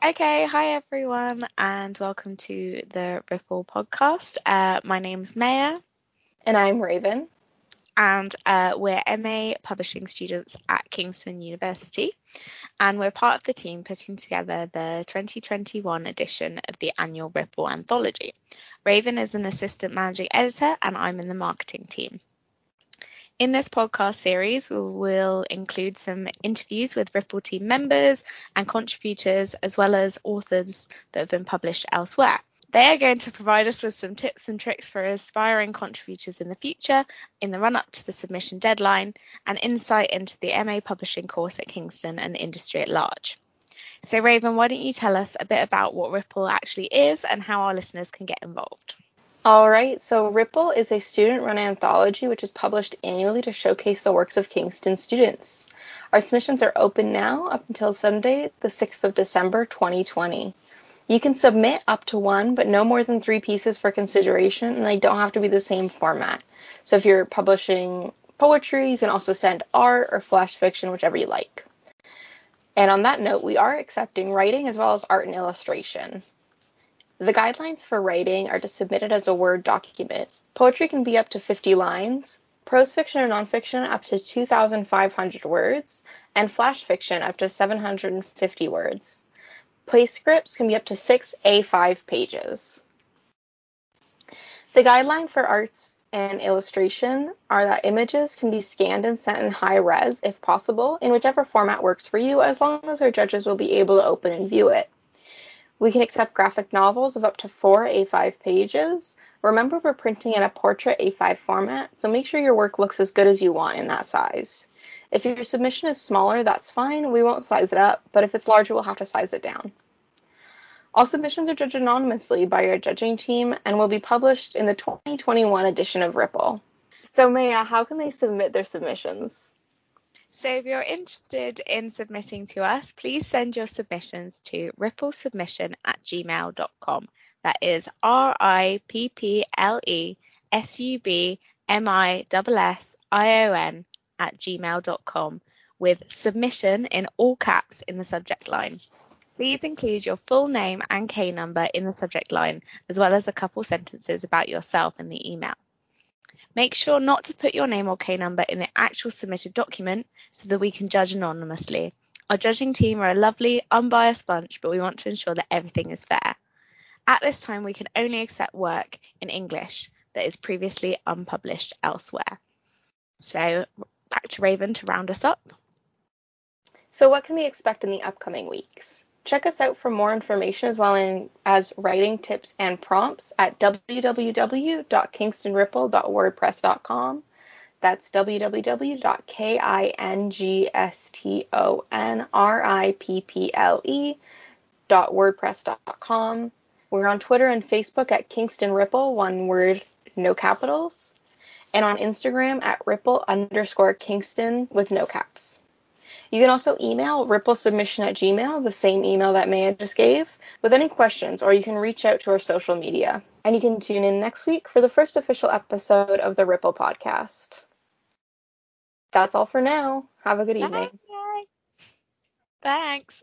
Okay, hi everyone, and welcome to the Ripple podcast. Uh, my name's Maya. And I'm Raven. And uh, we're MA publishing students at Kingston University. And we're part of the team putting together the 2021 edition of the annual Ripple anthology. Raven is an assistant managing editor, and I'm in the marketing team. In this podcast series, we will include some interviews with Ripple team members and contributors, as well as authors that have been published elsewhere. They are going to provide us with some tips and tricks for aspiring contributors in the future, in the run up to the submission deadline, and insight into the MA publishing course at Kingston and industry at large. So, Raven, why don't you tell us a bit about what Ripple actually is and how our listeners can get involved? All right, so Ripple is a student run anthology which is published annually to showcase the works of Kingston students. Our submissions are open now up until Sunday, the 6th of December 2020. You can submit up to one, but no more than three pieces for consideration, and they don't have to be the same format. So if you're publishing poetry, you can also send art or flash fiction, whichever you like. And on that note, we are accepting writing as well as art and illustration. The guidelines for writing are to submit it as a Word document. Poetry can be up to 50 lines, prose fiction or nonfiction up to 2,500 words, and flash fiction up to 750 words. Play scripts can be up to 6 A5 pages. The guideline for arts and illustration are that images can be scanned and sent in high res if possible, in whichever format works for you, as long as our judges will be able to open and view it. We can accept graphic novels of up to four A5 pages. Remember, we're printing in a portrait A5 format, so make sure your work looks as good as you want in that size. If your submission is smaller, that's fine. We won't size it up, but if it's larger, we'll have to size it down. All submissions are judged anonymously by our judging team and will be published in the 2021 edition of Ripple. So, Maya, how can they submit their submissions? So if you're interested in submitting to us, please send your submissions to ripplesubmission at gmail.com. That is R I P P L E S U B M I S S I O N at gmail.com with submission in all caps in the subject line. Please include your full name and K number in the subject line, as well as a couple sentences about yourself in the email. Make sure not to put your name or K number in the actual submitted document so that we can judge anonymously. Our judging team are a lovely, unbiased bunch, but we want to ensure that everything is fair. At this time, we can only accept work in English that is previously unpublished elsewhere. So, back to Raven to round us up. So, what can we expect in the upcoming weeks? Check us out for more information as well as writing tips and prompts at www.kingstonripple.wordpress.com. That's www.kingstonripple.wordpress.com. We're on Twitter and Facebook at Kingston Ripple, one word, no capitals, and on Instagram at Ripple underscore Kingston with no caps. You can also email ripplesubmission at gmail, the same email that Maya just gave, with any questions, or you can reach out to our social media. And you can tune in next week for the first official episode of the Ripple podcast. That's all for now. Have a good evening. Bye. Thanks.